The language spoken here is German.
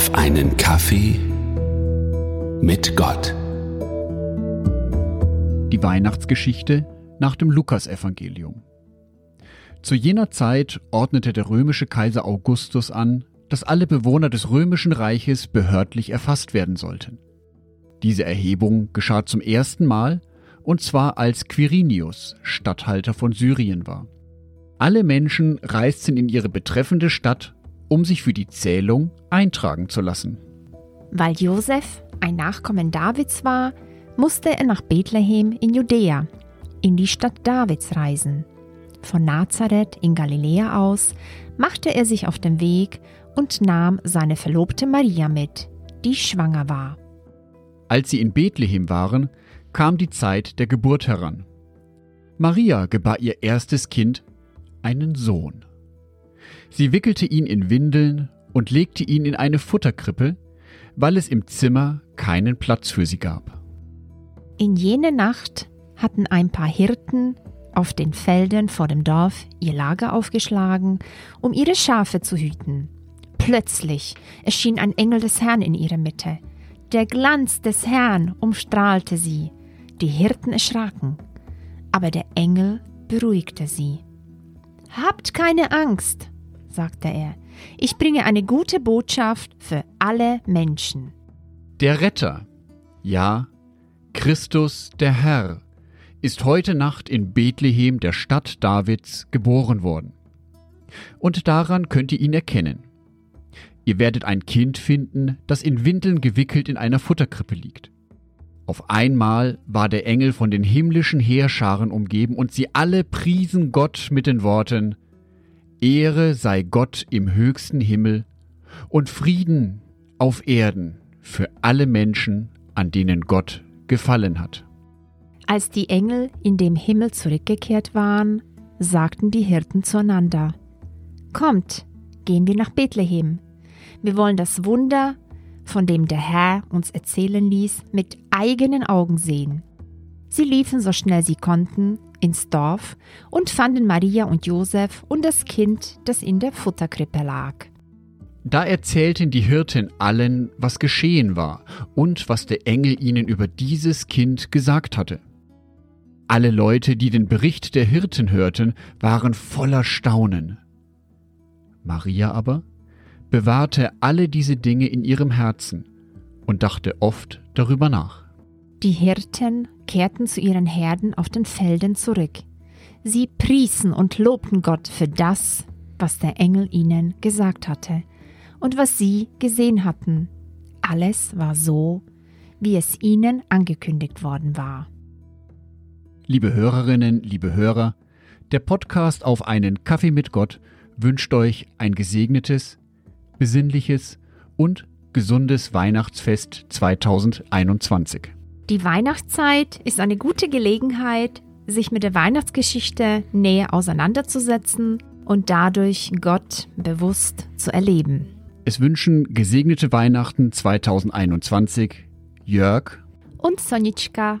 auf einen Kaffee mit Gott. Die Weihnachtsgeschichte nach dem Lukasevangelium. Zu jener Zeit ordnete der römische Kaiser Augustus an, dass alle Bewohner des römischen Reiches behördlich erfasst werden sollten. Diese Erhebung geschah zum ersten Mal, und zwar als Quirinius Statthalter von Syrien war. Alle Menschen reisten in ihre betreffende Stadt, um sich für die Zählung eintragen zu lassen. Weil Josef ein Nachkommen Davids war, musste er nach Bethlehem in Judäa, in die Stadt Davids reisen. Von Nazareth in Galiläa aus machte er sich auf den Weg und nahm seine Verlobte Maria mit, die schwanger war. Als sie in Bethlehem waren, kam die Zeit der Geburt heran. Maria gebar ihr erstes Kind, einen Sohn. Sie wickelte ihn in Windeln und legte ihn in eine Futterkrippe, weil es im Zimmer keinen Platz für sie gab. In jene Nacht hatten ein paar Hirten auf den Feldern vor dem Dorf ihr Lager aufgeschlagen, um ihre Schafe zu hüten. Plötzlich erschien ein Engel des Herrn in ihrer Mitte. Der Glanz des Herrn umstrahlte sie. Die Hirten erschraken, aber der Engel beruhigte sie. Habt keine Angst, sagte er. Ich bringe eine gute Botschaft für alle Menschen. Der Retter, ja, Christus der Herr, ist heute Nacht in Bethlehem der Stadt Davids geboren worden. Und daran könnt ihr ihn erkennen. Ihr werdet ein Kind finden, das in Windeln gewickelt in einer Futterkrippe liegt. Auf einmal war der Engel von den himmlischen Heerscharen umgeben und sie alle priesen Gott mit den Worten Ehre sei Gott im höchsten Himmel und Frieden auf Erden für alle Menschen, an denen Gott gefallen hat. Als die Engel in dem Himmel zurückgekehrt waren, sagten die Hirten zueinander, Kommt, gehen wir nach Bethlehem. Wir wollen das Wunder, von dem der Herr uns erzählen ließ, mit eigenen Augen sehen. Sie liefen so schnell sie konnten ins Dorf und fanden Maria und Josef und das Kind, das in der Futterkrippe lag. Da erzählten die Hirten allen, was geschehen war und was der Engel ihnen über dieses Kind gesagt hatte. Alle Leute, die den Bericht der Hirten hörten, waren voller Staunen. Maria aber bewahrte alle diese Dinge in ihrem Herzen und dachte oft darüber nach. Die Hirten kehrten zu ihren Herden auf den Feldern zurück. Sie priesen und lobten Gott für das, was der Engel ihnen gesagt hatte und was sie gesehen hatten. Alles war so, wie es ihnen angekündigt worden war. Liebe Hörerinnen, liebe Hörer, der Podcast auf einen Kaffee mit Gott wünscht euch ein gesegnetes, besinnliches und gesundes Weihnachtsfest 2021. Die Weihnachtszeit ist eine gute Gelegenheit, sich mit der Weihnachtsgeschichte näher auseinanderzusetzen und dadurch Gott bewusst zu erleben. Es wünschen gesegnete Weihnachten 2021 Jörg und Sonitschka.